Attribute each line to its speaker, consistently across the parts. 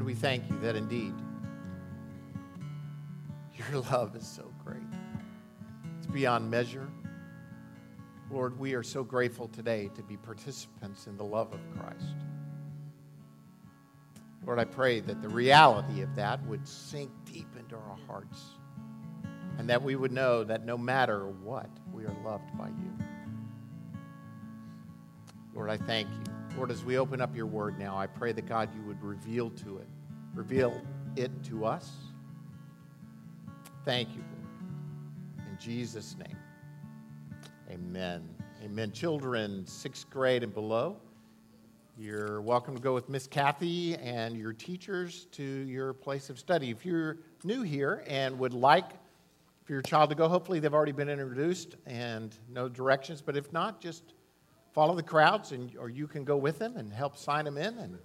Speaker 1: Lord, we thank you that indeed your love is so great. It's beyond measure. Lord, we are so grateful today to be participants in the love of Christ. Lord, I pray that the reality of that would sink deep into our hearts and that we would know that no matter what, we are loved by you. Lord, I thank you. Lord, as we open up your word now, I pray that God, you would reveal to it, reveal it to us. Thank you, Lord. In Jesus' name, amen. Amen. Children, sixth grade and below, you're welcome to go with Miss Kathy and your teachers to your place of study. If you're new here and would like for your child to go, hopefully they've already been introduced and know directions, but if not, just follow the crowds and or you can go with them and help sign them in and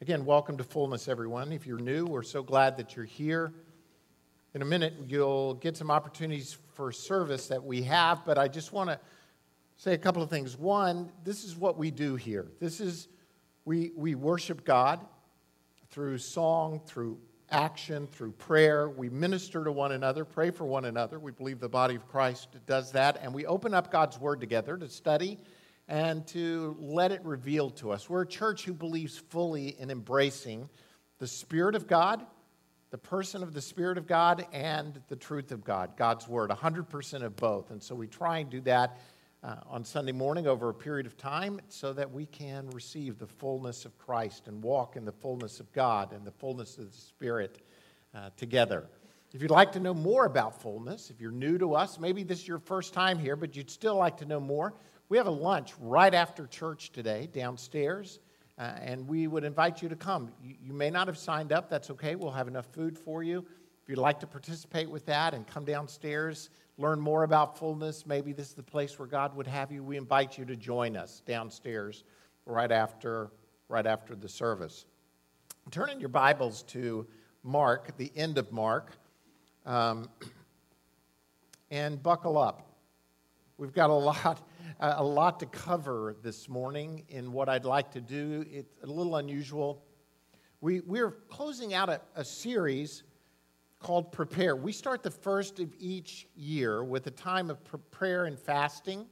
Speaker 1: Again, welcome to Fullness, everyone. If you're new, we're so glad that you're here. In a minute, you'll get some opportunities for service that we have, but I just want to say a couple of things. One, this is what we do here. This is, we, we worship God through song, through action, through prayer. We minister to one another, pray for one another. We believe the body of Christ does that. And we open up God's Word together to study and to let it reveal to us. We're a church who believes fully in embracing the Spirit of God, the person of the Spirit of God, and the truth of God, God's Word, 100% of both. And so we try and do that uh, on Sunday morning over a period of time so that we can receive the fullness of Christ and walk in the fullness of God and the fullness of the Spirit uh, together. If you'd like to know more about fullness, if you're new to us, maybe this is your first time here, but you'd still like to know more, we have a lunch right after church today downstairs, uh, and we would invite you to come. You, you may not have signed up, that's okay. We'll have enough food for you. If you'd like to participate with that and come downstairs, learn more about fullness, maybe this is the place where God would have you, we invite you to join us downstairs right after, right after the service. Turn in your Bibles to Mark, the end of Mark, um, and buckle up. We've got a lot, a lot to cover this morning in what I'd like to do. It's a little unusual. We, we're closing out a, a series called Prepare. We start the first of each year with a time of prayer and fasting.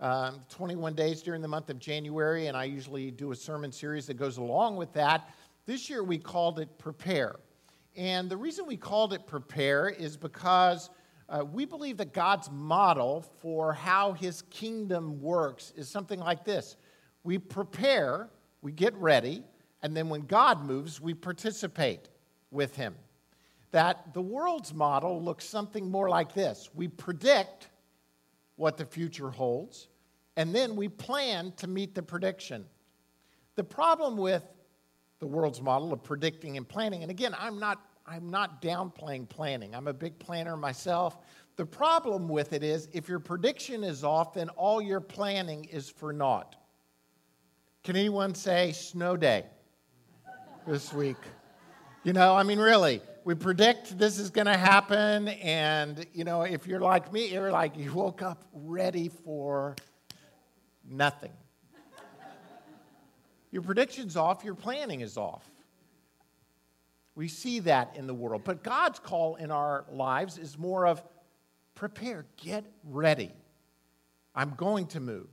Speaker 1: Um, 21 days during the month of January, and I usually do a sermon series that goes along with that. This year we called it Prepare. And the reason we called it Prepare is because uh, we believe that God's model for how his kingdom works is something like this we prepare, we get ready, and then when God moves, we participate with him that the world's model looks something more like this we predict what the future holds, and then we plan to meet the prediction. The problem with the world's model of predicting and planning, and again, I'm not, I'm not downplaying planning, I'm a big planner myself. The problem with it is if your prediction is off, then all your planning is for naught. Can anyone say snow day this week? You know, I mean, really, we predict this is going to happen. And, you know, if you're like me, you're like, you woke up ready for nothing. your prediction's off, your planning is off. We see that in the world. But God's call in our lives is more of prepare, get ready. I'm going to move.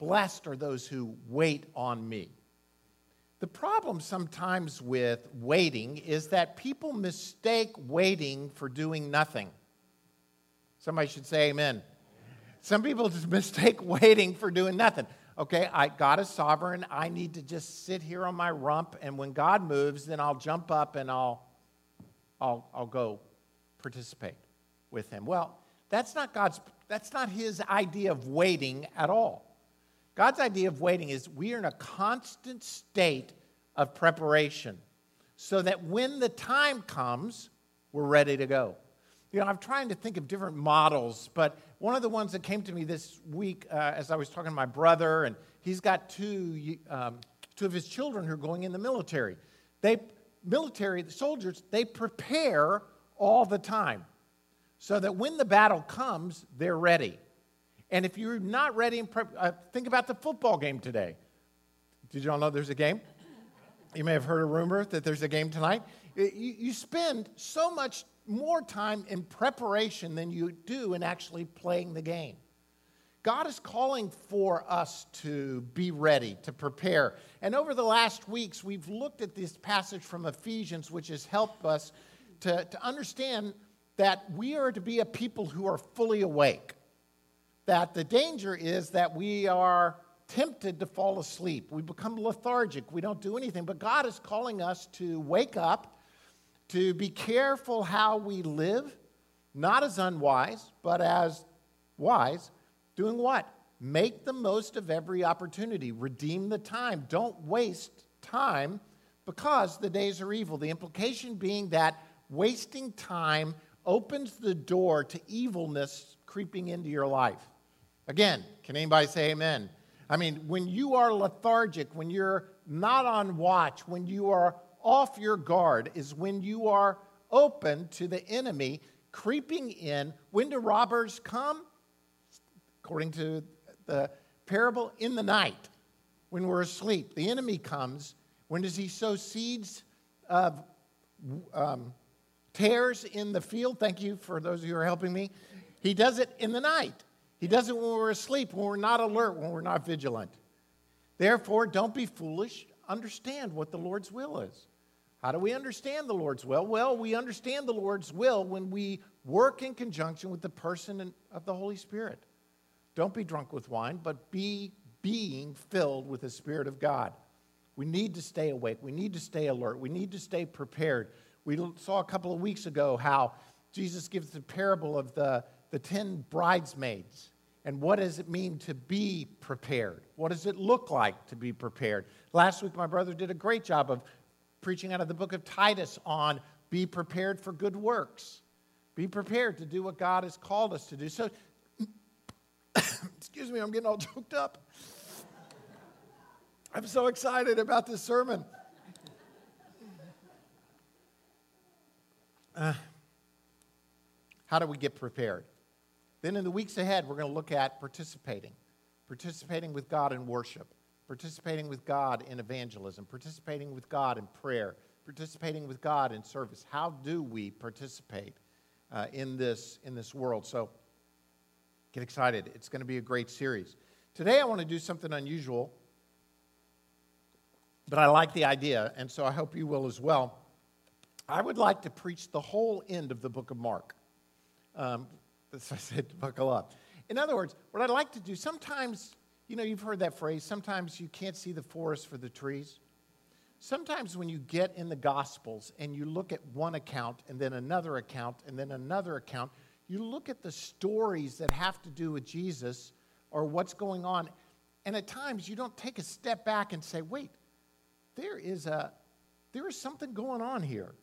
Speaker 1: Blessed are those who wait on me. The problem sometimes with waiting is that people mistake waiting for doing nothing. Somebody should say amen. Some people just mistake waiting for doing nothing. Okay, I, God is sovereign. I need to just sit here on my rump, and when God moves, then I'll jump up and I'll, I'll, I'll go participate with Him. Well, that's not God's. That's not His idea of waiting at all. God's idea of waiting is we are in a constant state of preparation so that when the time comes, we're ready to go. You know, I'm trying to think of different models, but one of the ones that came to me this week uh, as I was talking to my brother, and he's got two, um, two of his children who are going in the military. They, military, the soldiers, they prepare all the time. so that when the battle comes, they're ready. And if you're not ready, and prep, uh, think about the football game today. Did y'all know there's a game? You may have heard a rumor that there's a game tonight. You, you spend so much more time in preparation than you do in actually playing the game. God is calling for us to be ready, to prepare. And over the last weeks, we've looked at this passage from Ephesians, which has helped us to, to understand that we are to be a people who are fully awake. That the danger is that we are tempted to fall asleep. We become lethargic. We don't do anything. But God is calling us to wake up, to be careful how we live, not as unwise, but as wise Doing what? Make the most of every opportunity. Redeem the time. Don't waste time because the days are evil. The implication being that wasting time opens the door to evilness creeping into your life. Again, can anybody say amen? I mean, when you are lethargic, when you're not on watch, when you are off your guard, is when you are open to the enemy creeping in. When do robbers come? according to the parable, in the night when we're asleep. The enemy comes. When does he sow seeds of um, tares in the field? Thank you for those who are helping me. He does it in the night. He does it when we're asleep, when we're not alert, when we're not vigilant. Therefore, don't be foolish. Understand what the Lord's will is. How do we understand the Lord's will? Well, we understand the Lord's will when we work in conjunction with the person of the Holy Spirit. Don't be drunk with wine, but be being filled with the Spirit of God. We need to stay awake. We need to stay alert. We need to stay prepared. We saw a couple of weeks ago how Jesus gives the parable of the, the 10 bridesmaids. And what does it mean to be prepared? What does it look like to be prepared? Last week, my brother did a great job of preaching out of the book of Titus on be prepared for good works. Be prepared to do what God has called us to do. So Excuse me, I'm getting all choked up. I'm so excited about this sermon. Uh, how do we get prepared? Then in the weeks ahead, we're going to look at participating, participating with God in worship, participating with God in evangelism, participating with God in prayer, participating with God in service. How do we participate uh, in, this, in this world? So, Get excited. It's going to be a great series. Today, I want to do something unusual, but I like the idea, and so I hope you will as well. I would like to preach the whole end of the book of Mark. Um, as I said, buckle up. In other words, what I'd like to do, sometimes, you know, you've heard that phrase, sometimes you can't see the forest for the trees. Sometimes when you get in the Gospels and you look at one account and then another account and then another account, you look at the stories that have to do with Jesus or what's going on, and at times you don't take a step back and say, wait, there is, a, there is something going on here.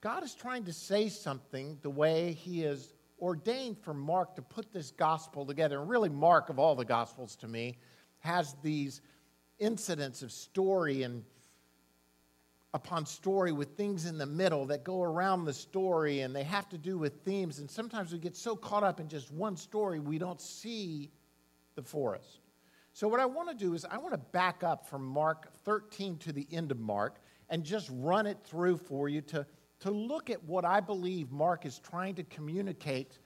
Speaker 1: God is trying to say something the way He has ordained for Mark to put this gospel together. And really, Mark, of all the gospels to me, has these incidents of story and upon story with things in the middle that go around the story and they have to do with themes. And sometimes we get so caught up in just one story, we don't see the forest. So, what I want to do is, I want to back up from Mark 13 to the end of Mark and just run it through for you to, to look at what I believe Mark is trying to communicate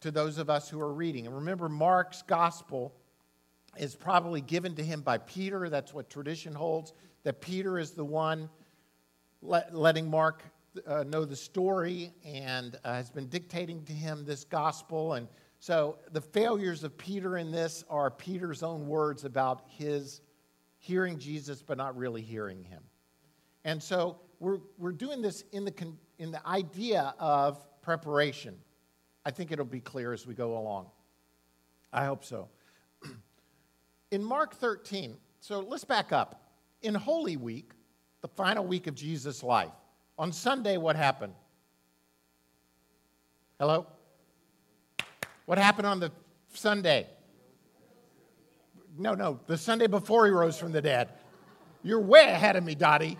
Speaker 1: to those of us who are reading. And remember, Mark's gospel is probably given to him by Peter. That's what tradition holds that Peter is the one let, letting Mark uh, know the story and uh, has been dictating to him this gospel. And so the failures of Peter in this are Peter's own words about his hearing Jesus but not really hearing him. And so we're, we're doing this in the, in the idea of preparation. I think it'll be clear as we go along. I hope so. in Mark 13, so let's back up in Holy Week, the final week of Jesus' life, on Sunday, what happened? Hello? What happened on the Sunday? No, no, the Sunday before he rose from the dead. You're way ahead of me, Dottie.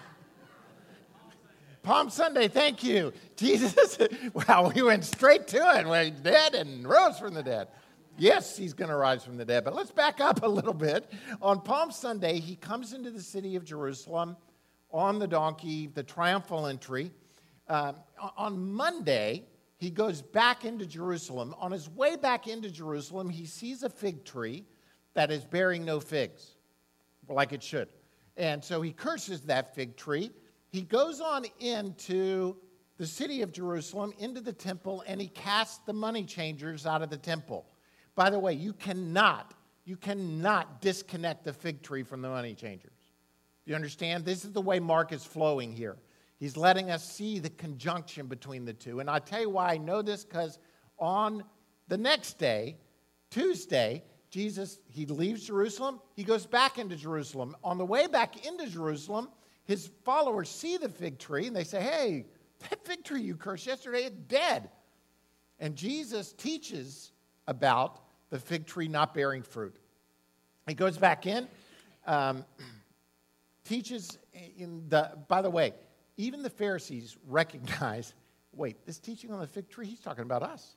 Speaker 1: Palm Sunday, thank you. Jesus, wow, we went straight to it. We're dead and rose from the dead. Yes, he's going to rise from the dead. But let's back up a little bit. On Palm Sunday, he comes into the city of Jerusalem on the donkey, the triumphal entry. Uh, on Monday, he goes back into Jerusalem. On his way back into Jerusalem, he sees a fig tree that is bearing no figs, like it should. And so he curses that fig tree he goes on into the city of Jerusalem, into the temple, and he casts the money changers out of the temple. By the way, you cannot, you cannot disconnect the fig tree from the money changers. You understand? This is the way Mark is flowing here. He's letting us see the conjunction between the two. And i tell you why I know this because on the next day, Tuesday, Jesus, he leaves Jerusalem, he goes back into Jerusalem. On the way back into Jerusalem, his followers see the fig tree and they say, Hey, that fig tree you cursed yesterday is dead. And Jesus teaches about the fig tree not bearing fruit. He goes back in, um, teaches in the, by the way, even the Pharisees recognize wait, this teaching on the fig tree, he's talking about us.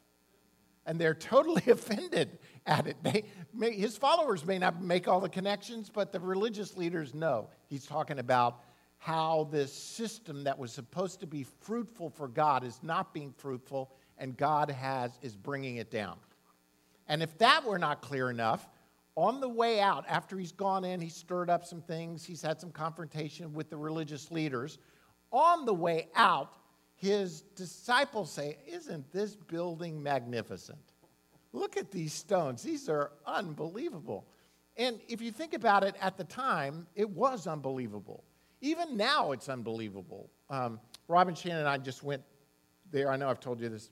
Speaker 1: And they're totally offended at it. They, may, his followers may not make all the connections, but the religious leaders know he's talking about how this system that was supposed to be fruitful for God is not being fruitful and God has is bringing it down. And if that were not clear enough, on the way out, after he's gone in, he stirred up some things, he's had some confrontation with the religious leaders. On the way out, his disciples say, Isn't this building magnificent? Look at these stones. These are unbelievable. And if you think about it at the time, it was unbelievable. Even now, it's unbelievable. Um, Robin Shannon and I just went there. I know I've told you this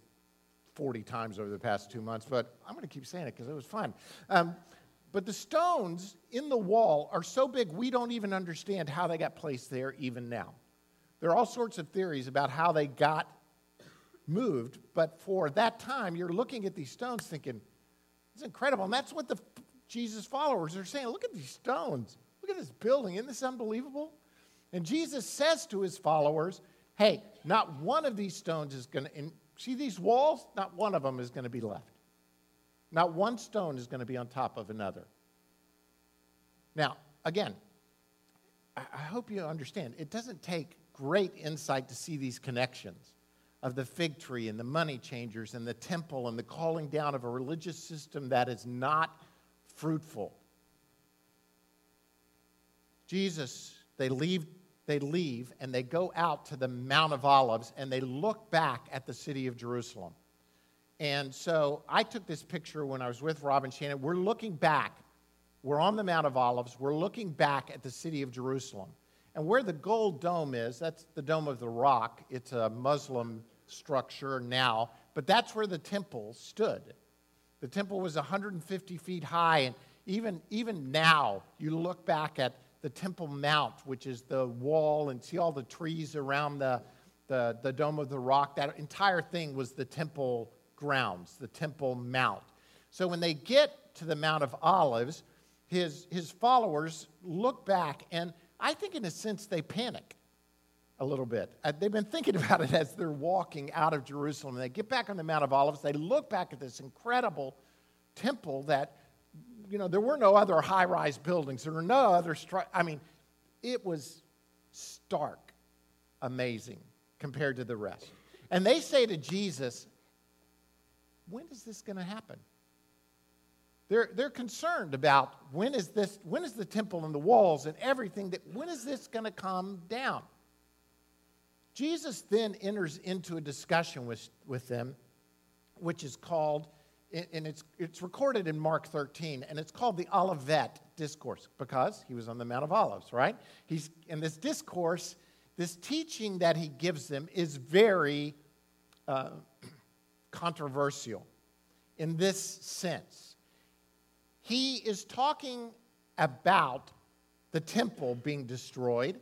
Speaker 1: 40 times over the past two months, but I'm going to keep saying it because it was fun. Um, but the stones in the wall are so big, we don't even understand how they got placed there even now. There are all sorts of theories about how they got moved, but for that time, you're looking at these stones thinking, it's incredible. And that's what the Jesus followers are saying. Look at these stones. Look at this building. Isn't this unbelievable? And Jesus says to his followers, hey, not one of these stones is going to, see these walls? Not one of them is going to be left. Not one stone is going to be on top of another. Now, again, I hope you understand, it doesn't take great insight to see these connections of the fig tree and the money changers and the temple and the calling down of a religious system that is not fruitful. Jesus, they leave they leave and they go out to the Mount of Olives and they look back at the city of Jerusalem. And so I took this picture when I was with Robin Shannon. We're looking back. We're on the Mount of Olives. We're looking back at the city of Jerusalem. And where the gold dome is, that's the Dome of the Rock. It's a Muslim structure now, but that's where the temple stood. The temple was 150 feet high, and even, even now, you look back at the Temple Mount, which is the wall, and see all the trees around the, the, the Dome of the Rock. That entire thing was the temple grounds, the Temple Mount. So when they get to the Mount of Olives, his, his followers look back, and I think, in a sense, they panic a little bit. Uh, they've been thinking about it as they're walking out of Jerusalem. They get back on the Mount of Olives. They look back at this incredible temple that you know, there were no other high rise buildings. There were no other, stri- I mean, it was stark amazing compared to the rest. And they say to Jesus, when is this going to happen? They're, they're concerned about when is this, when is the temple and the walls and everything that, when is this going to come down? Jesus then enters into a discussion with, with them, which is called and it's, it's recorded in Mark 13, and it's called the Olivet Discourse because he was on the Mount of Olives, right? He's in this discourse, this teaching that he gives them is very uh, controversial in this sense. He is talking about the temple being destroyed,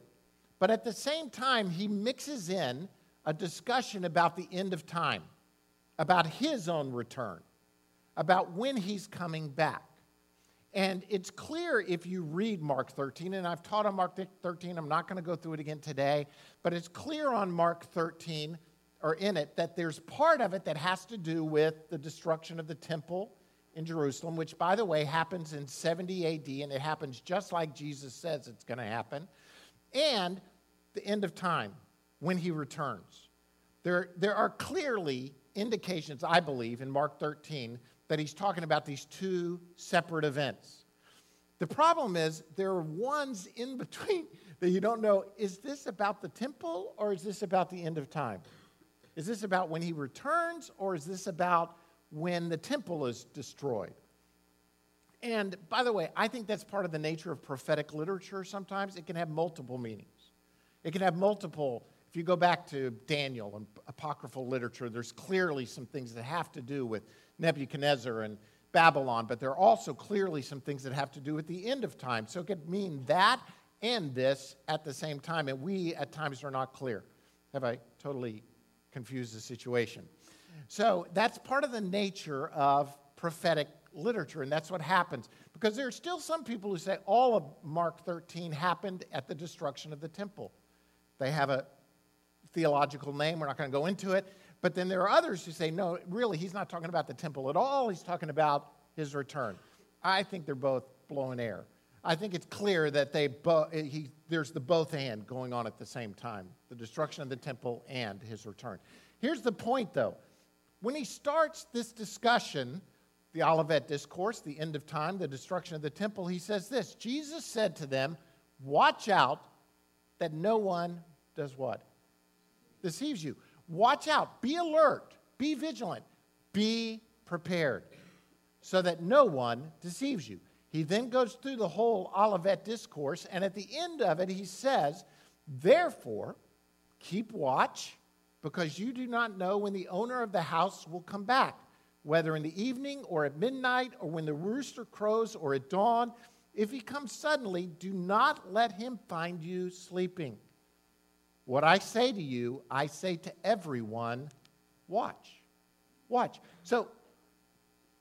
Speaker 1: but at the same time, he mixes in a discussion about the end of time, about his own return about when he's coming back. And it's clear if you read Mark 13, and I've taught on Mark 13, I'm not going to go through it again today, but it's clear on Mark 13, or in it, that there's part of it that has to do with the destruction of the temple in Jerusalem, which, by the way, happens in 70 AD, and it happens just like Jesus says it's going to happen, and the end of time when he returns. There, there are clearly indications, I believe, in Mark 13 that he's talking about these two separate events. The problem is there are ones in between that you don't know is this about the temple or is this about the end of time? Is this about when he returns or is this about when the temple is destroyed? And by the way, I think that's part of the nature of prophetic literature sometimes. It can have multiple meanings. It can have multiple, if you go back to Daniel and apocryphal literature, there's clearly some things that have to do with Nebuchadnezzar and Babylon, but there are also clearly some things that have to do with the end of time. So it could mean that and this at the same time, and we at times are not clear. Have I totally confused the situation? So that's part of the nature of prophetic literature, and that's what happens. Because there are still some people who say all of Mark 13 happened at the destruction of the temple. They have a theological name, we're not going to go into it. But then there are others who say, no, really, he's not talking about the temple at all. He's talking about his return. I think they're both blowing air. I think it's clear that they bo- he, there's the both and going on at the same time the destruction of the temple and his return. Here's the point, though. When he starts this discussion, the Olivet Discourse, the end of time, the destruction of the temple, he says this Jesus said to them, Watch out that no one does what? Deceives you. Watch out, be alert, be vigilant, be prepared, so that no one deceives you. He then goes through the whole Olivet discourse, and at the end of it, he says, Therefore, keep watch, because you do not know when the owner of the house will come back, whether in the evening or at midnight, or when the rooster crows or at dawn. If he comes suddenly, do not let him find you sleeping. What I say to you, I say to everyone watch. Watch. So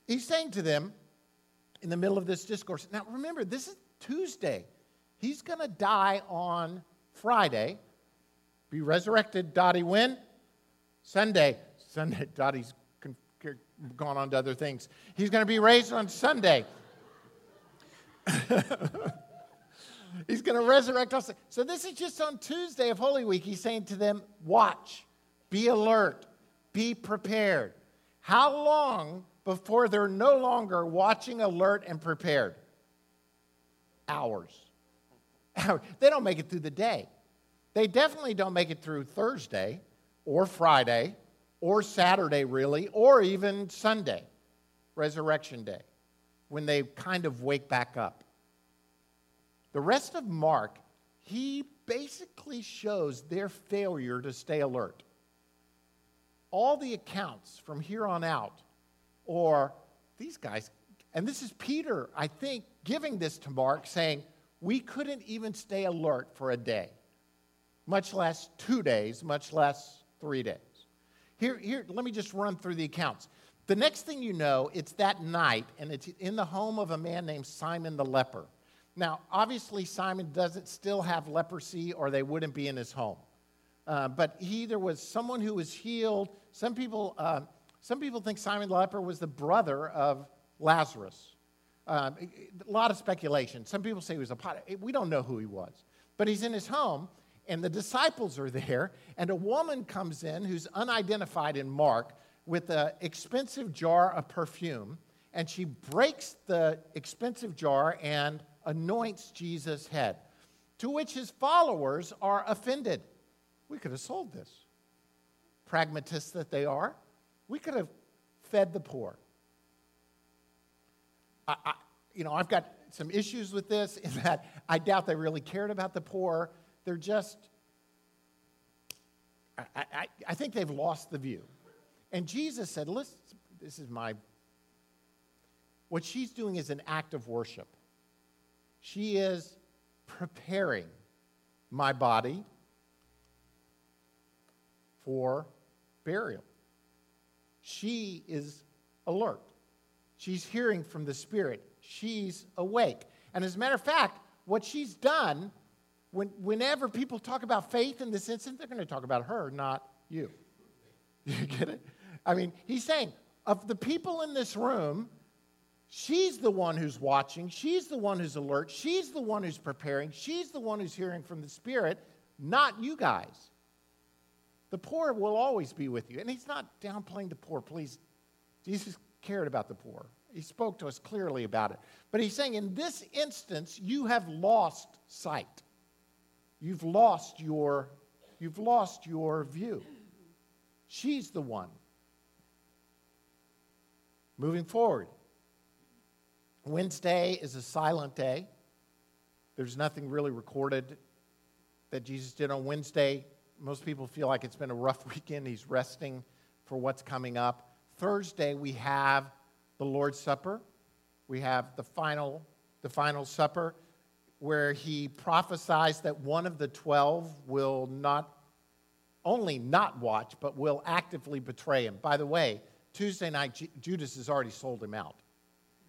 Speaker 1: he's saying to them in the middle of this discourse, now remember, this is Tuesday. He's going to die on Friday, be resurrected, Dottie, when? Sunday. Sunday. Dottie's gone on to other things. He's going to be raised on Sunday. He's going to resurrect us. So this is just on Tuesday of Holy Week. He's saying to them, watch, be alert, be prepared. How long before they're no longer watching, alert, and prepared? Hours. They don't make it through the day. They definitely don't make it through Thursday or Friday or Saturday, really, or even Sunday, Resurrection Day, when they kind of wake back up. The rest of Mark, he basically shows their failure to stay alert. All the accounts from here on out, or these guys, and this is Peter, I think, giving this to Mark, saying, We couldn't even stay alert for a day, much less two days, much less three days. Here, here, let me just run through the accounts. The next thing you know, it's that night, and it's in the home of a man named Simon the leper. Now, obviously, Simon doesn't still have leprosy, or they wouldn't be in his home. Uh, but he either was someone who was healed. Some people, uh, some people think Simon the leper was the brother of Lazarus. Uh, a lot of speculation. Some people say he was a pot. We don't know who he was. But he's in his home, and the disciples are there, and a woman comes in who's unidentified in Mark with an expensive jar of perfume, and she breaks the expensive jar and anoints Jesus' head, to which his followers are offended. We could have sold this. Pragmatists that they are, we could have fed the poor. I, I, you know, I've got some issues with this in that I doubt they really cared about the poor. They're just, I, I, I think they've lost the view. And Jesus said, listen, this is my, what she's doing is an act of worship. She is preparing my body for burial. She is alert. She's hearing from the Spirit. she's awake. And as a matter of fact, what she's done, when, whenever people talk about faith in this instance, they're going to talk about her, not you. You get it? I mean, he's saying, of the people in this room, she's the one who's watching, she's the one who's alert, she's the one who's preparing, she's the one who's hearing from the Spirit, not you guys. The poor will always be with you. And he's not downplaying the poor, please. Jesus cared about the poor. He spoke to us clearly about it. But he's saying in this instance, you have lost sight. You've lost your, you've lost your view. She's the one. Moving forward. Wednesday is a silent day. There's nothing really recorded that Jesus did on Wednesday most people feel like it's been a rough weekend. He's resting for what's coming up. Thursday, we have the Lord's Supper. We have the final, the final supper where he prophesies that one of the 12 will not only not watch, but will actively betray him. By the way, Tuesday night, Judas has already sold him out.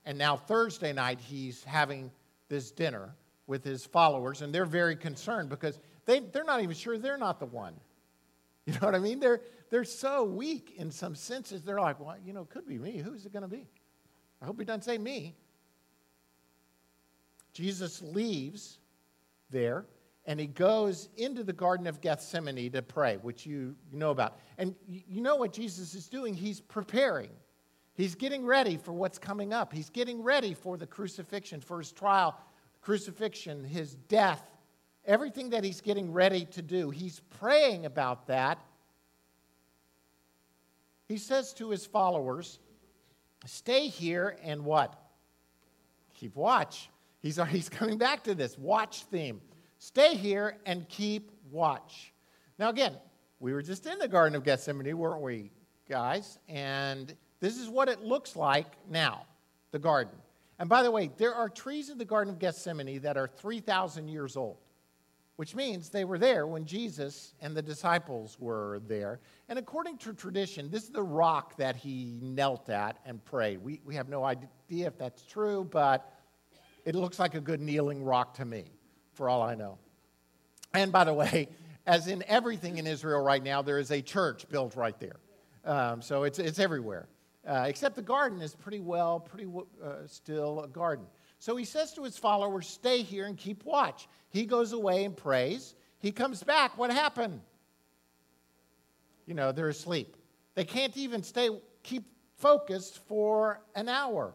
Speaker 1: And now Thursday night, he's having this dinner with his followers, and they're very concerned because they, they're not even sure they're not the one. You know what I mean? They're, they're so weak in some senses. They're like, well, you know, it could be me. Who's it going to be? I hope he doesn't say me. Jesus leaves there and he goes into the Garden of Gethsemane to pray, which you, you know about. And you know what Jesus is doing? He's preparing. He's getting ready for what's coming up. He's getting ready for the crucifixion, for his trial, crucifixion, his death, everything that he's getting ready to do. He's praying about that. He says to his followers, Stay here and what? Keep watch. He's, he's coming back to this watch theme. Stay here and keep watch. Now, again, we were just in the Garden of Gethsemane, weren't we, guys? And this is what it looks like now the garden. And by the way, there are trees in the Garden of Gethsemane that are 3,000 years old which means they were there when Jesus and the disciples were there. And according to tradition, this is the rock that he knelt at and prayed. We, we have no idea if that's true, but it looks like a good kneeling rock to me, for all I know. And by the way, as in everything in Israel right now, there is a church built right there. Um, so it's, it's everywhere. Uh, except the garden is pretty well, pretty uh, still a garden. So he says to his followers, Stay here and keep watch. He goes away and prays. He comes back. What happened? You know, they're asleep. They can't even stay, keep focused for an hour.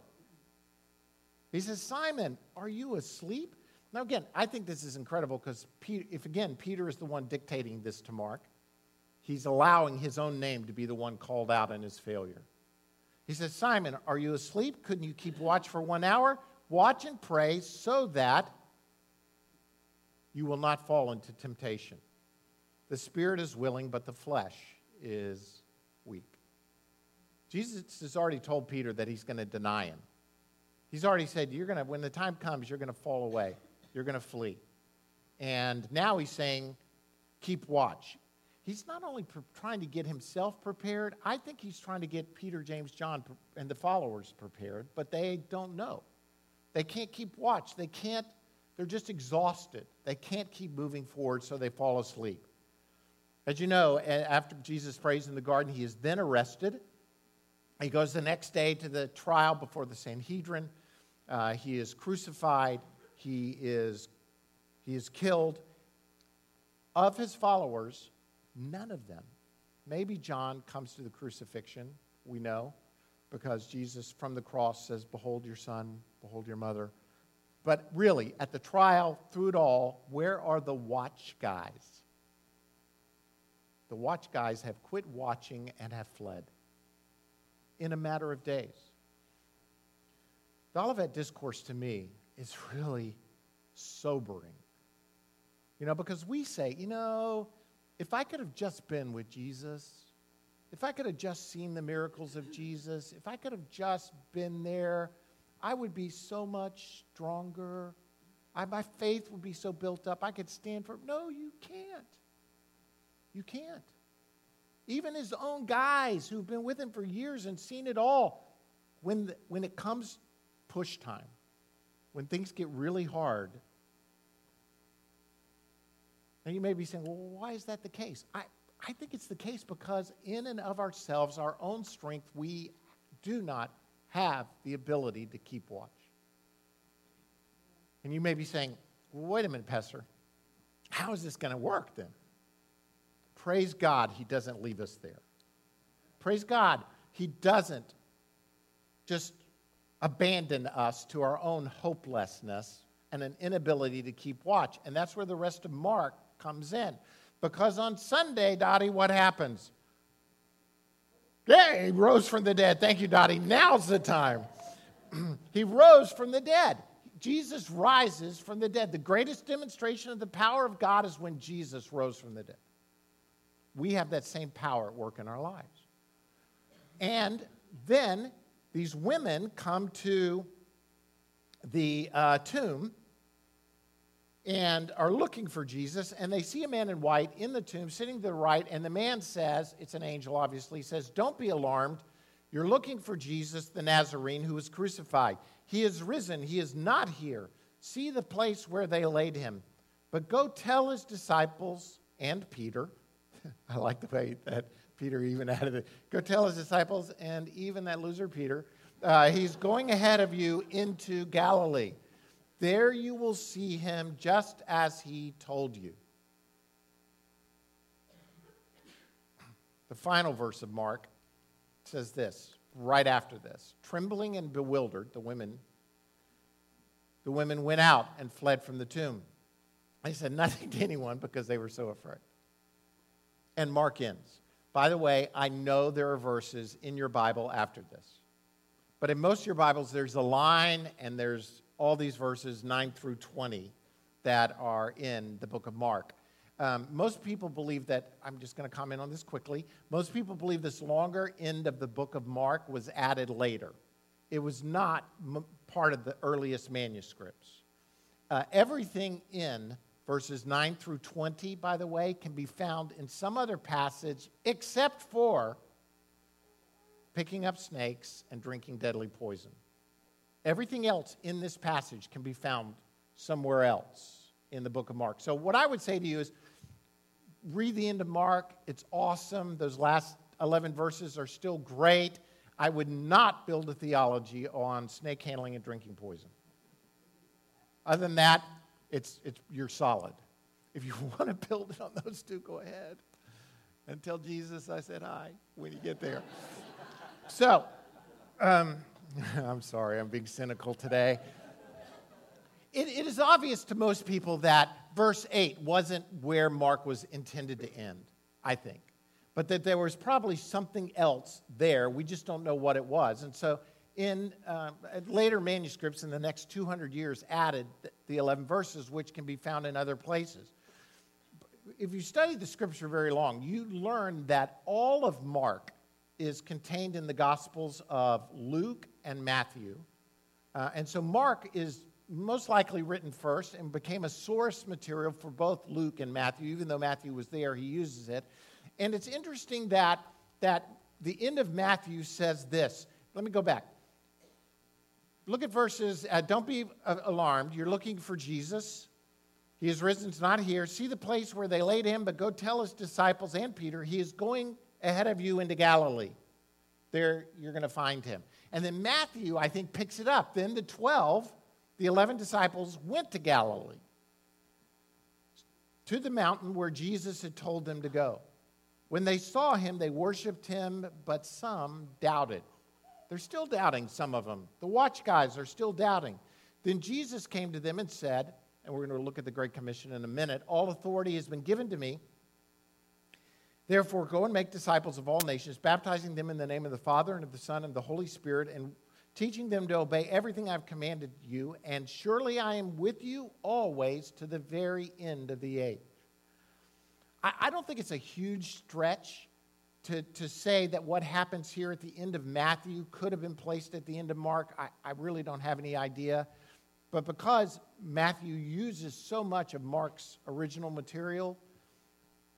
Speaker 1: He says, Simon, are you asleep? Now, again, I think this is incredible because if, again, Peter is the one dictating this to Mark, he's allowing his own name to be the one called out in his failure. He says, Simon, are you asleep? Couldn't you keep watch for one hour? Watch and pray so that you will not fall into temptation. The spirit is willing, but the flesh is weak. Jesus has already told Peter that he's going to deny him. He's already said, You're going to, when the time comes, you're going to fall away. You're going to flee. And now he's saying, Keep watch. He's not only trying to get himself prepared, I think he's trying to get Peter, James, John, and the followers prepared, but they don't know. They can't keep watch. They can't, they're just exhausted. They can't keep moving forward, so they fall asleep. As you know, after Jesus prays in the garden, he is then arrested. He goes the next day to the trial before the Sanhedrin. Uh, he is crucified. He is, he is killed. Of his followers, none of them. Maybe John comes to the crucifixion, we know because Jesus from the cross says, Behold your son, behold your mother. But really, at the trial, through it all, where are the watch guys? The watch guys have quit watching and have fled in a matter of days. The Olivet Discourse to me is really sobering. You know, because we say, you know, if I could have just been with Jesus, if I could have just seen the miracles of Jesus, if I could have just been there, I would be so much stronger. I, my faith would be so built up. I could stand for. No, you can't. You can't. Even his own guys who've been with him for years and seen it all, when, the, when it comes push time, when things get really hard, you may be saying, well, why is that the case? I, I think it's the case because, in and of ourselves, our own strength, we do not have the ability to keep watch. And you may be saying, wait a minute, Pastor. How is this going to work then? Praise God, He doesn't leave us there. Praise God, He doesn't just abandon us to our own hopelessness and an inability to keep watch. And that's where the rest of Mark comes in. Because on Sunday, Dottie, what happens? Yeah, he rose from the dead. Thank you, Dottie. Now's the time. he rose from the dead. Jesus rises from the dead. The greatest demonstration of the power of God is when Jesus rose from the dead. We have that same power at work in our lives. And then these women come to the uh, tomb and are looking for Jesus, and they see a man in white in the tomb sitting to the right, and the man says, It's an angel, obviously, says, Don't be alarmed. You're looking for Jesus, the Nazarene, who was crucified. He is risen. He is not here. See the place where they laid him. But go tell his disciples and Peter. I like the way that Peter even added it. Go tell his disciples and even that loser Peter. Uh, he's going ahead of you into Galilee. There you will see him just as he told you. The final verse of Mark says this right after this. Trembling and bewildered, the women the women went out and fled from the tomb. They said nothing to anyone because they were so afraid. And Mark ends. By the way, I know there are verses in your Bible after this. But in most of your Bibles, there's a line and there's all these verses, 9 through 20, that are in the book of Mark. Um, most people believe that, I'm just going to comment on this quickly. Most people believe this longer end of the book of Mark was added later. It was not m- part of the earliest manuscripts. Uh, everything in verses 9 through 20, by the way, can be found in some other passage except for picking up snakes and drinking deadly poison. Everything else in this passage can be found somewhere else in the book of Mark. So, what I would say to you is read the end of Mark. It's awesome. Those last 11 verses are still great. I would not build a theology on snake handling and drinking poison. Other than that, it's, it's, you're solid. If you want to build it on those two, go ahead. And tell Jesus I said hi when you get there. so, um, I'm sorry, I'm being cynical today. It, it is obvious to most people that verse 8 wasn't where Mark was intended to end, I think. But that there was probably something else there. We just don't know what it was. And so, in uh, later manuscripts in the next 200 years, added the 11 verses, which can be found in other places. If you study the scripture very long, you learn that all of Mark is contained in the Gospels of Luke and Matthew. Uh, and so Mark is most likely written first and became a source material for both Luke and Matthew. Even though Matthew was there, he uses it. And it's interesting that, that the end of Matthew says this. Let me go back. Look at verses, uh, don't be uh, alarmed. You're looking for Jesus. He is risen, it's not here. See the place where they laid him, but go tell his disciples and Peter, he is going ahead of you into Galilee. There you're going to find him. And then Matthew, I think, picks it up. Then the 12, the 11 disciples, went to Galilee, to the mountain where Jesus had told them to go. When they saw him, they worshiped him, but some doubted. They're still doubting, some of them. The watch guys are still doubting. Then Jesus came to them and said, and we're going to look at the Great Commission in a minute All authority has been given to me Therefore, go and make disciples of all nations, baptizing them in the name of the Father and of the Son and the Holy Spirit, and teaching them to obey everything I've commanded you. And surely I am with you always to the very end of the age. I, I don't think it's a huge stretch to, to say that what happens here at the end of Matthew could have been placed at the end of Mark. I, I really don't have any idea. But because Matthew uses so much of Mark's original material,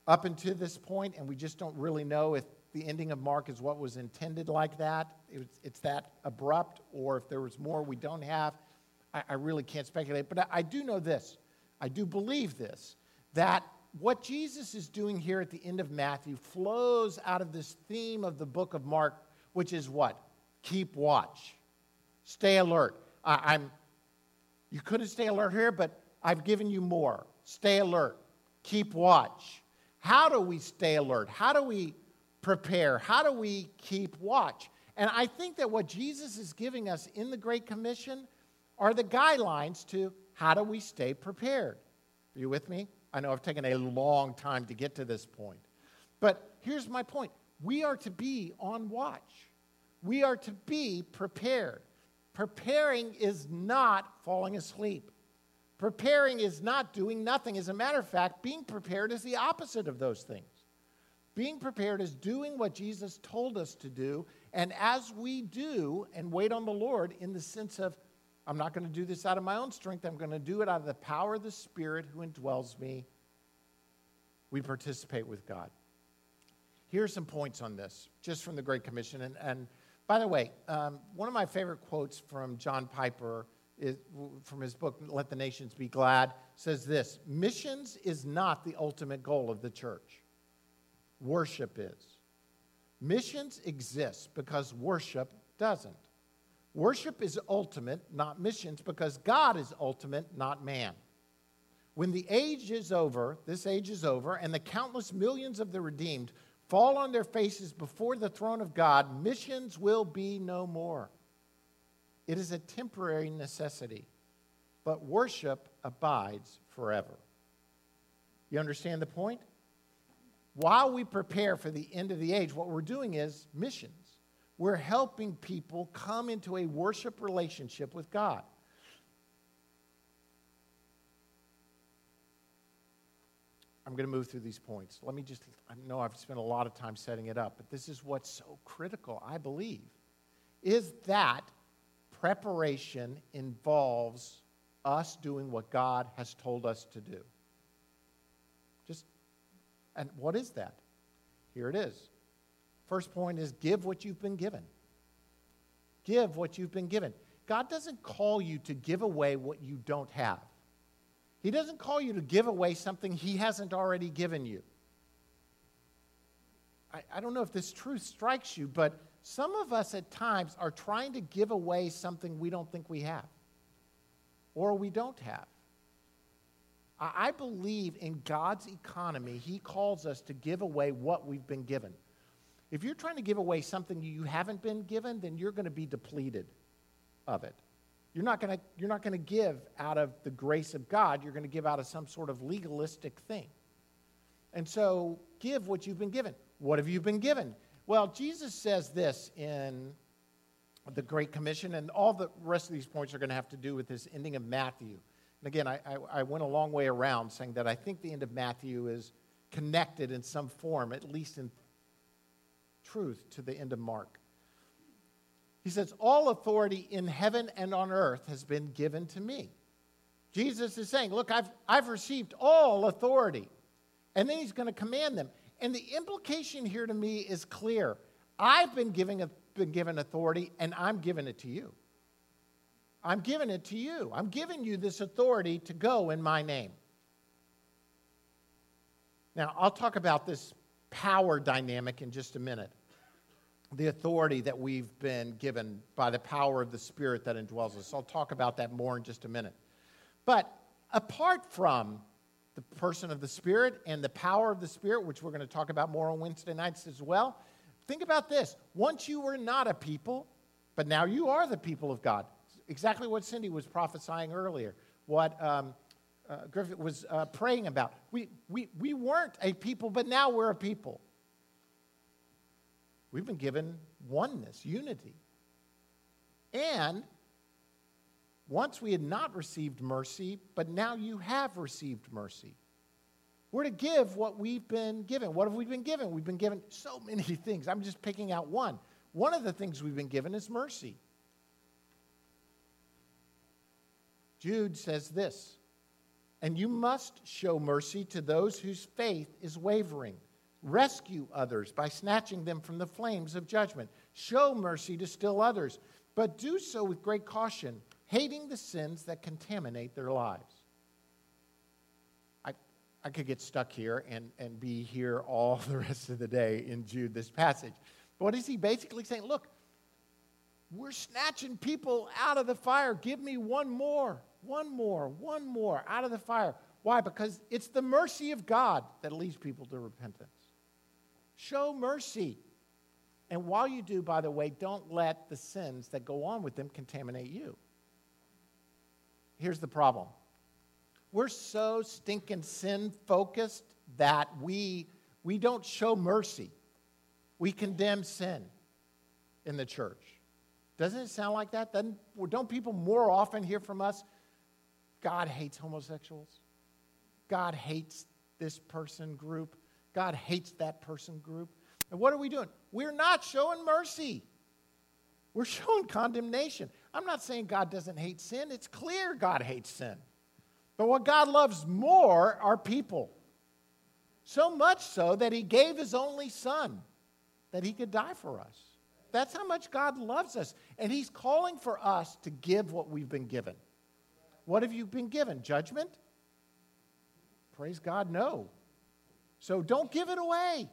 Speaker 1: up until this point, and we just don't really know if the ending of Mark is what was intended like that. It's, it's that abrupt, or if there was more we don't have. I, I really can't speculate, but I, I do know this. I do believe this that what Jesus is doing here at the end of Matthew flows out of this theme of the book of Mark, which is what? Keep watch, stay alert. I, I'm, you couldn't stay alert here, but I've given you more. Stay alert, keep watch. How do we stay alert? How do we prepare? How do we keep watch? And I think that what Jesus is giving us in the Great Commission are the guidelines to how do we stay prepared. Are you with me? I know I've taken a long time to get to this point. But here's my point we are to be on watch, we are to be prepared. Preparing is not falling asleep. Preparing is not doing nothing. As a matter of fact, being prepared is the opposite of those things. Being prepared is doing what Jesus told us to do. And as we do and wait on the Lord in the sense of, I'm not going to do this out of my own strength, I'm going to do it out of the power of the Spirit who indwells me, we participate with God. Here are some points on this, just from the Great Commission. And, and by the way, um, one of my favorite quotes from John Piper is, from his book, Let the Nations Be Glad, says this Missions is not the ultimate goal of the church, worship is. Missions exist because worship doesn't. Worship is ultimate, not missions, because God is ultimate, not man. When the age is over, this age is over, and the countless millions of the redeemed fall on their faces before the throne of God, missions will be no more. It is a temporary necessity, but worship abides forever. You understand the point? While we prepare for the end of the age, what we're doing is missions. We're helping people come into a worship relationship with God. I'm going to move through these points. Let me just, I know I've spent a lot of time setting it up, but this is what's so critical, I believe, is that preparation involves us doing what God has told us to do. Just, and what is that? Here it is. First point is give what you've been given. Give what you've been given. God doesn't call you to give away what you don't have. He doesn't call you to give away something He hasn't already given you. I, I don't know if this truth strikes you, but some of us at times are trying to give away something we don't think we have or we don't have. I, believe in God's economy, He calls us to give away what we've been given. If you're trying to give away something you haven't been given, then you're going to be depleted of it. You're not going to you're not going to give out of the grace of God. You're going to give out of some sort of legalistic thing. And so, give what you've been given. What have you been given? Well, Jesus says this in the Great Commission, and all the rest of these points are going to have to do with this ending of Matthew. And again, I, I, I went a long way around saying that I think the end of Matthew is connected in some form, at least in truth, to the end of Mark. He says, All authority in heaven and on earth has been given to me. Jesus is saying, Look, I've, I've received all authority. And then he's going to command them. And the implication here to me is clear. I've been, giving been given authority, and I'm giving it to you. I'm giving it to you. I'm giving you this authority to go in my name. Now, I'll talk about this power dynamic in just a minute the authority that we've been given by the power of the Spirit that indwells us. I'll talk about that more in just a minute. But apart from the person of the Spirit and the power of the Spirit, which we're going to talk about more on Wednesday nights as well, think about this. Once you were not a people, but now you are the people of God. Exactly what Cindy was prophesying earlier, what um, uh, Griffith was uh, praying about. We, we, we weren't a people, but now we're a people. We've been given oneness, unity. And once we had not received mercy, but now you have received mercy. We're to give what we've been given. What have we been given? We've been given so many things. I'm just picking out one. One of the things we've been given is mercy. Jude says this, and you must show mercy to those whose faith is wavering. Rescue others by snatching them from the flames of judgment. Show mercy to still others, but do so with great caution, hating the sins that contaminate their lives. I, could get stuck here and, and be here all the rest of the day in Jude, this passage. But what is he basically saying? Look, we're snatching people out of the fire. Give me one more, one more, one more out of the fire. Why? Because it's the mercy of God that leads people to repentance. Show mercy. And while you do, by the way, don't let the sins that go on with them contaminate you. Here's the problem we're so stinking sin focused that we, we don't show mercy. We condemn sin in the church. Doesn't it sound like that? Doesn't, don't people more often hear from us, God hates homosexuals? God hates this person group. God hates that person group. And what are we doing? We're not showing mercy. We're showing condemnation. I'm not saying God doesn't hate sin. It's clear God hates sin. But what God loves more are people. So much so that he gave his only son that he could die for us. That's how much God loves us. And he's calling for us to give what we've been given. What have you been given? Judgment? Praise God, no. So don't give it away.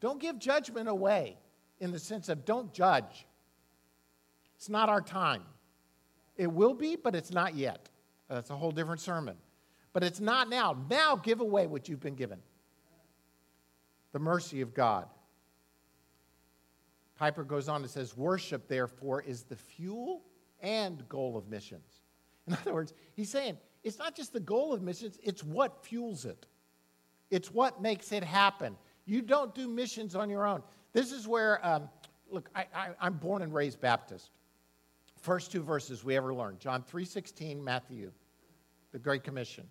Speaker 1: Don't give judgment away in the sense of don't judge. It's not our time. It will be, but it's not yet. That's a whole different sermon. But it's not now. Now give away what you've been given the mercy of God. Piper goes on and says, Worship, therefore, is the fuel and goal of missions. In other words, he's saying it's not just the goal of missions, it's what fuels it, it's what makes it happen. You don't do missions on your own. This is where, um, look, I, am born and raised Baptist. First two verses we ever learned John 3.16, Matthew, the Great Commission.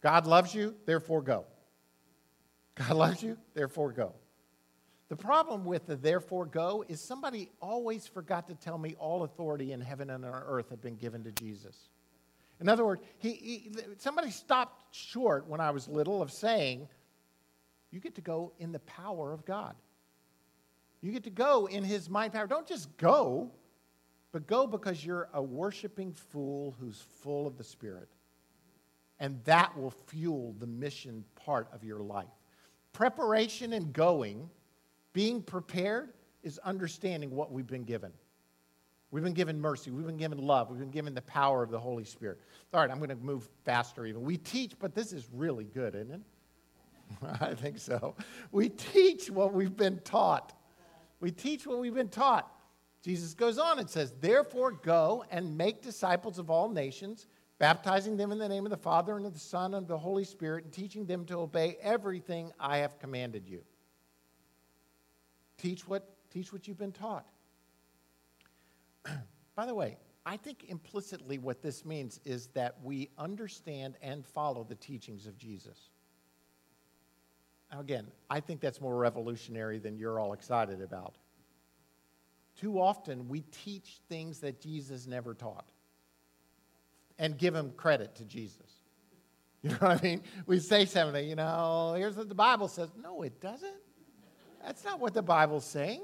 Speaker 1: God loves you, therefore go. God loves you, therefore go. The problem with the therefore go is somebody always forgot to tell me all authority in heaven and on earth had been given to Jesus. In other words, he, he, somebody stopped short when I was little of saying, You get to go in the power of God. You get to go in his mind power. Don't just go, but go because you're a worshiping fool who's full of the Spirit. And that will fuel the mission part of your life. Preparation and going, being prepared, is understanding what we've been given. We've been given mercy. We've been given love. We've been given the power of the Holy Spirit. All right, I'm going to move faster even. We teach, but this is really good, isn't it? I think so. We teach what we've been taught. We teach what we've been taught. Jesus goes on and says, Therefore, go and make disciples of all nations, baptizing them in the name of the Father and of the Son and of the Holy Spirit, and teaching them to obey everything I have commanded you. Teach what, teach what you've been taught. By the way, I think implicitly what this means is that we understand and follow the teachings of Jesus. Now, again, I think that's more revolutionary than you're all excited about. Too often, we teach things that Jesus never taught and give him credit to Jesus. You know what I mean? We say something, you know, here's what the Bible says. No, it doesn't. That's not what the Bible's saying.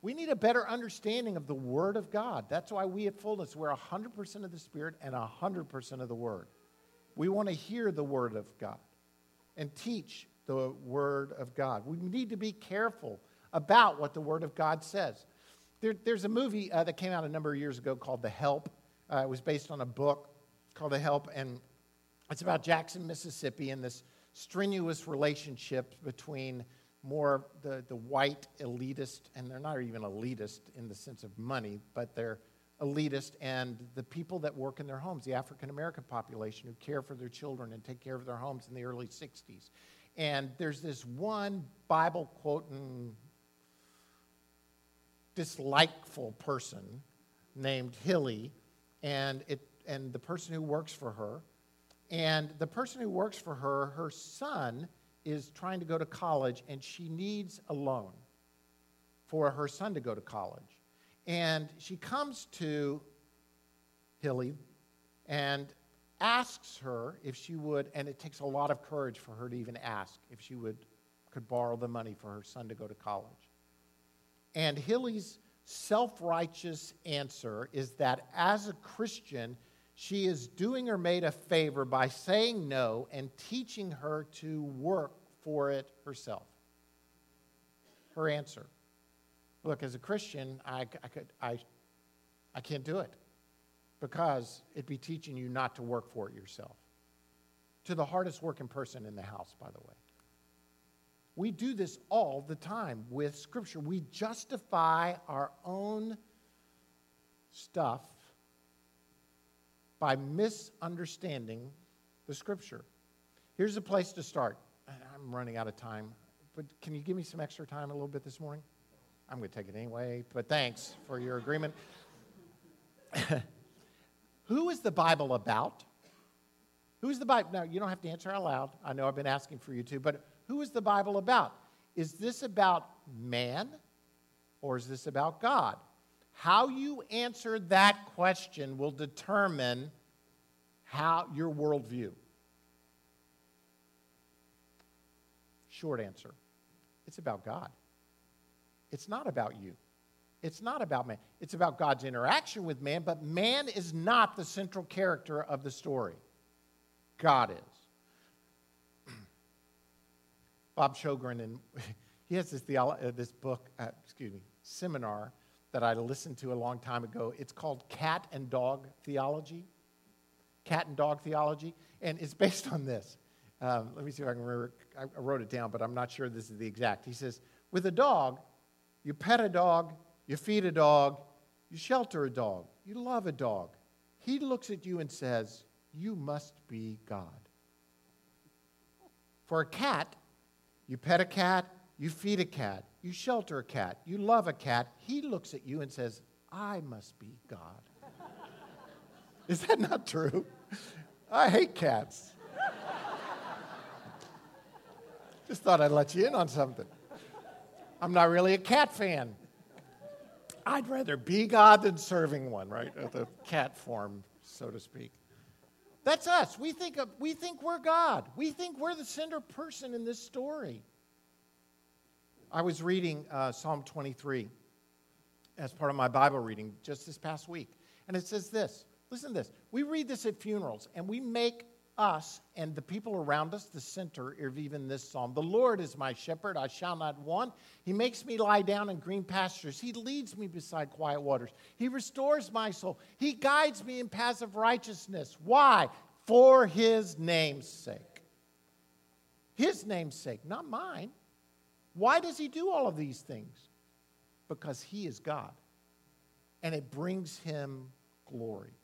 Speaker 1: We need a better understanding of the Word of God. That's why we at Fullness, we're 100% of the Spirit and 100% of the Word. We want to hear the Word of God and teach the Word of God. We need to be careful about what the Word of God says. There, there's a movie uh, that came out a number of years ago called The Help. Uh, it was based on a book called The Help, and it's about Jackson, Mississippi, and this strenuous relationship between more the, the white elitist, and they're not even elitist in the sense of money, but they're elitist, and the people that work in their homes, the African American population who care for their children and take care of their homes in the early 60s. And there's this one Bible quoting, dislikeful person named Hilly, and, it, and the person who works for her. And the person who works for her, her son, is trying to go to college and she needs a loan for her son to go to college. And she comes to Hilly and asks her if she would, and it takes a lot of courage for her to even ask if she would could borrow the money for her son to go to college. And Hilly's self righteous answer is that as a Christian, she is doing her maid a favor by saying no and teaching her to work for it herself. Her answer. Look, as a Christian, I, I, could, I, I can't do it because it'd be teaching you not to work for it yourself. To the hardest working person in the house, by the way. We do this all the time with Scripture. We justify our own stuff by misunderstanding the Scripture. Here's a place to start. I'm running out of time, but can you give me some extra time a little bit this morning? I'm going to take it anyway, but thanks for your agreement. Who is the Bible about? Who's the Bible? Now, you don't have to answer out loud. I know I've been asking for you to, but who is the Bible about? Is this about man or is this about God? How you answer that question will determine how your worldview. Short answer it's about God. It's not about you. It's not about man. It's about God's interaction with man, but man is not the central character of the story. God is. Bob Sjogren, and he has this, theolo- uh, this book, uh, excuse me, seminar that I listened to a long time ago. It's called Cat and Dog Theology. Cat and Dog Theology. And it's based on this. Um, let me see if I can remember. I wrote it down, but I'm not sure this is the exact. He says, with a dog, you pet a dog, you feed a dog, you shelter a dog, you love a dog. He looks at you and says, You must be God. For a cat, you pet a cat, you feed a cat, you shelter a cat, you love a cat. He looks at you and says, I must be God. Is that not true? I hate cats. Just thought I'd let you in on something. I'm not really a cat fan. I'd rather be God than serving one, right? The cat form, so to speak. That's us. We think, of, we think we're God. We think we're the center person in this story. I was reading uh, Psalm 23 as part of my Bible reading just this past week. And it says this listen to this. We read this at funerals and we make us and the people around us the center of even this psalm. The Lord is my shepherd, I shall not want. He makes me lie down in green pastures. He leads me beside quiet waters. He restores my soul. He guides me in paths of righteousness. Why? For his name's sake. His name's sake, not mine. Why does he do all of these things? Because he is God. And it brings him glory.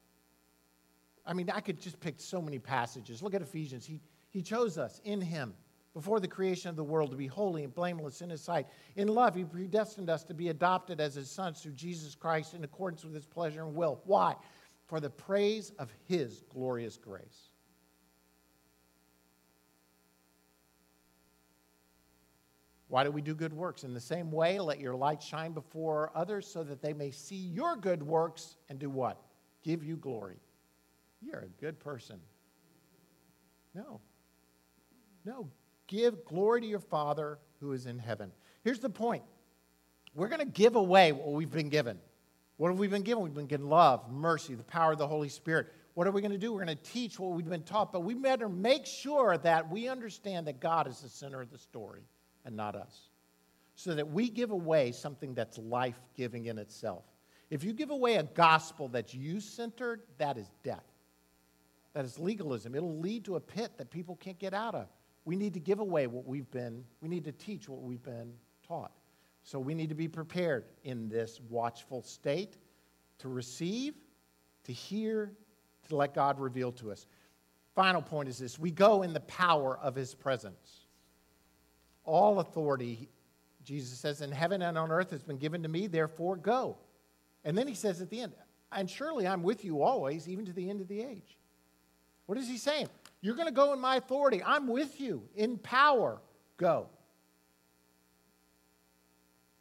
Speaker 1: I mean, I could just pick so many passages. Look at Ephesians. He, he chose us in Him before the creation of the world to be holy and blameless in His sight. In love, He predestined us to be adopted as His sons through Jesus Christ in accordance with His pleasure and will. Why? For the praise of His glorious grace. Why do we do good works? In the same way, let your light shine before others so that they may see your good works and do what? Give you glory. You're a good person. No. No. Give glory to your Father who is in heaven. Here's the point we're going to give away what we've been given. What have we been given? We've been given love, mercy, the power of the Holy Spirit. What are we going to do? We're going to teach what we've been taught, but we better make sure that we understand that God is the center of the story and not us. So that we give away something that's life giving in itself. If you give away a gospel that's you centered, that is death. That is legalism. It'll lead to a pit that people can't get out of. We need to give away what we've been, we need to teach what we've been taught. So we need to be prepared in this watchful state to receive, to hear, to let God reveal to us. Final point is this we go in the power of his presence. All authority, Jesus says, in heaven and on earth has been given to me, therefore go. And then he says at the end, and surely I'm with you always, even to the end of the age. What is he saying? You're going to go in my authority. I'm with you in power. Go.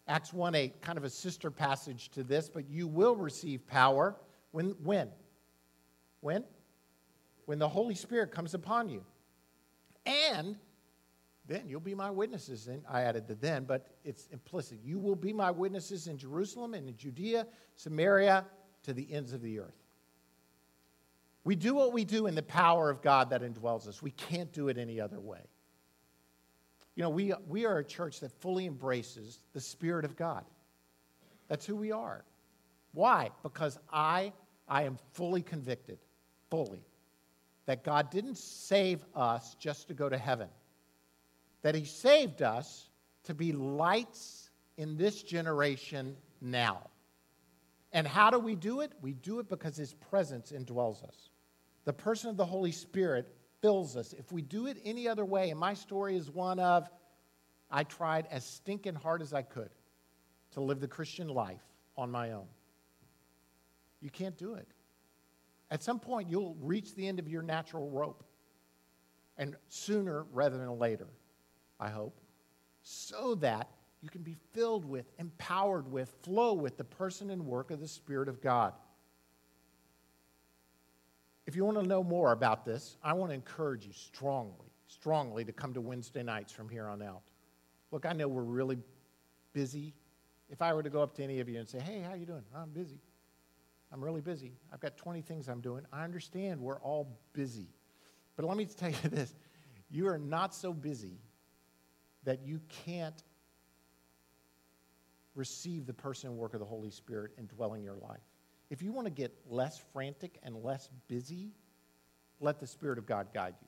Speaker 1: Acts 1 8, kind of a sister passage to this, but you will receive power when? When? When? When the Holy Spirit comes upon you. And then you'll be my witnesses. And I added the then, but it's implicit. You will be my witnesses in Jerusalem and in Judea, Samaria, to the ends of the earth. We do what we do in the power of God that indwells us. We can't do it any other way. You know, we, we are a church that fully embraces the Spirit of God. That's who we are. Why? Because I, I am fully convicted, fully, that God didn't save us just to go to heaven, that He saved us to be lights in this generation now. And how do we do it? We do it because His presence indwells us. The person of the Holy Spirit fills us. If we do it any other way, and my story is one of I tried as stinking hard as I could to live the Christian life on my own. You can't do it. At some point, you'll reach the end of your natural rope. And sooner rather than later, I hope, so that you can be filled with, empowered with, flow with the person and work of the Spirit of God. If you want to know more about this, I want to encourage you strongly, strongly to come to Wednesday nights from here on out. Look, I know we're really busy. If I were to go up to any of you and say, "Hey, how you doing?" I'm busy. I'm really busy. I've got 20 things I'm doing. I understand we're all busy. But let me tell you this you are not so busy that you can't receive the person and work of the Holy Spirit indwelling your life. If you want to get less frantic and less busy, let the Spirit of God guide you.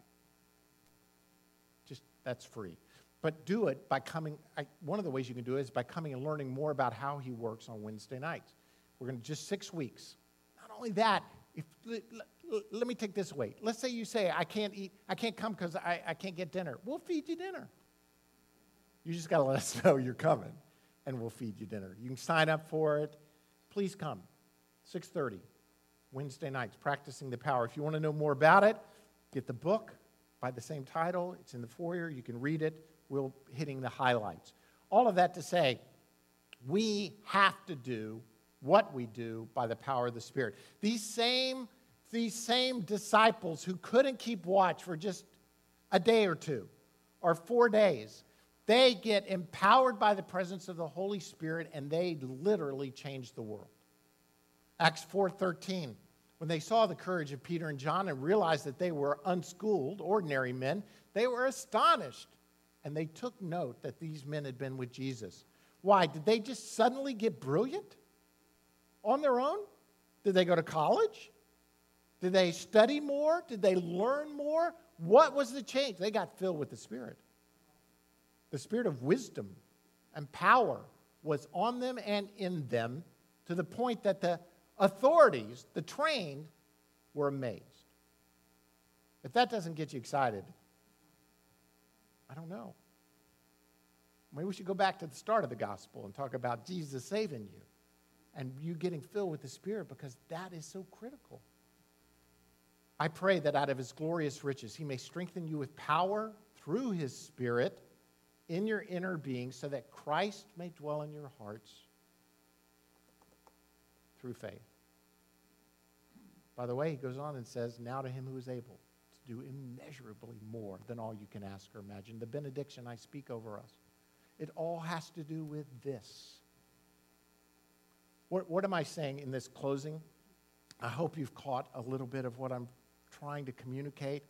Speaker 1: Just that's free. But do it by coming. I, one of the ways you can do it is by coming and learning more about how He works on Wednesday nights. We're going to just six weeks. Not only that, if, let, let, let, me take this away. Let's say you say, I can't eat, I can't come because I, I can't get dinner. We'll feed you dinner. You just got to let us know you're coming, and we'll feed you dinner. You can sign up for it. Please come. 6.30, Wednesday nights, Practicing the Power. If you want to know more about it, get the book by the same title. It's in the foyer. You can read it. We'll hitting the highlights. All of that to say, we have to do what we do by the power of the Spirit. These same, these same disciples who couldn't keep watch for just a day or two or four days, they get empowered by the presence of the Holy Spirit and they literally change the world. Acts 4:13 when they saw the courage of Peter and John and realized that they were unschooled, ordinary men, they were astonished and they took note that these men had been with Jesus. Why? Did they just suddenly get brilliant? on their own? Did they go to college? Did they study more? Did they learn more? What was the change? They got filled with the Spirit. The Spirit of wisdom and power was on them and in them to the point that the authorities, the trained, were amazed. If that doesn't get you excited, I don't know. Maybe we should go back to the start of the gospel and talk about Jesus saving you and you getting filled with the Spirit because that is so critical. I pray that out of his glorious riches, he may strengthen you with power through his Spirit in your inner being so that Christ may dwell in your hearts through faith. By the way, he goes on and says, Now to him who is able to do immeasurably more than all you can ask or imagine. The benediction I speak over us. It all has to do with this what, what am I saying in this closing? I hope you've caught a little bit of what I'm trying to communicate.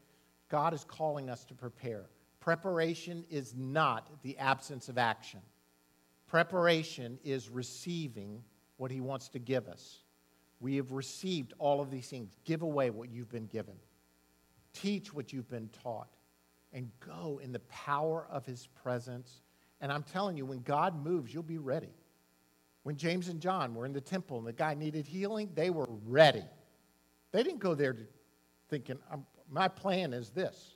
Speaker 1: God is calling us to prepare. Preparation is not the absence of action. Preparation is receiving what He wants to give us. We have received all of these things. Give away what you've been given, teach what you've been taught, and go in the power of His presence. And I'm telling you, when God moves, you'll be ready. When James and John were in the temple and the guy needed healing, they were ready. They didn't go there thinking, my plan is this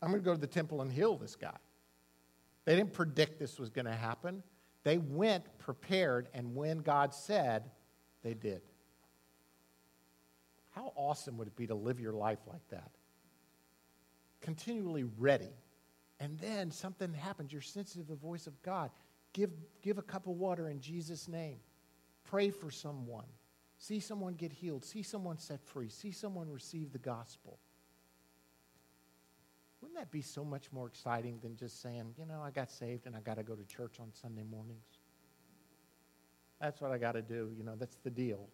Speaker 1: I'm going to go to the temple and heal this guy. They didn't predict this was going to happen. They went prepared, and when God said, they did. How awesome would it be to live your life like that? Continually ready. And then something happens. You're sensitive to the voice of God. Give, give a cup of water in Jesus' name. Pray for someone. See someone get healed. See someone set free. See someone receive the gospel. Wouldn't that be so much more exciting than just saying, you know, I got saved and I got to go to church on Sunday mornings? That's what I got to do. You know, that's the deal.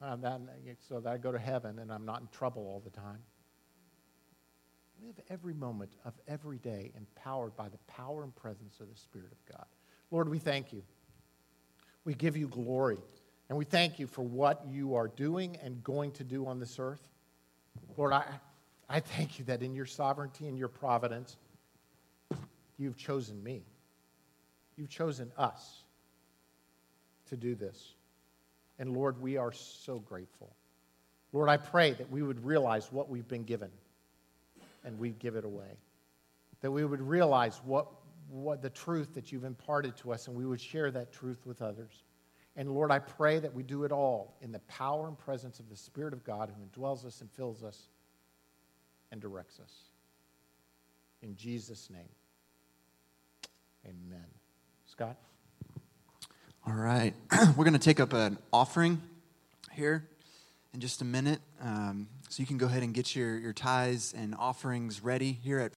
Speaker 1: That, so that I go to heaven and I'm not in trouble all the time. Live every moment of every day empowered by the power and presence of the Spirit of God. Lord, we thank you. We give you glory. And we thank you for what you are doing and going to do on this earth. Lord, I, I thank you that in your sovereignty and your providence, you've chosen me. You've chosen us to do this. And Lord, we are so grateful. Lord, I pray that we would realize what we've been given and we'd give it away. That we would realize what, what the truth that you've imparted to us and we would share that truth with others. And Lord, I pray that we do it all in the power and presence of the Spirit of God who indwells us and fills us and directs us. In Jesus' name, amen. Scott?
Speaker 2: All right. We're going to take up an offering here in just a minute. Um, so you can go ahead and get your, your tithes and offerings ready here at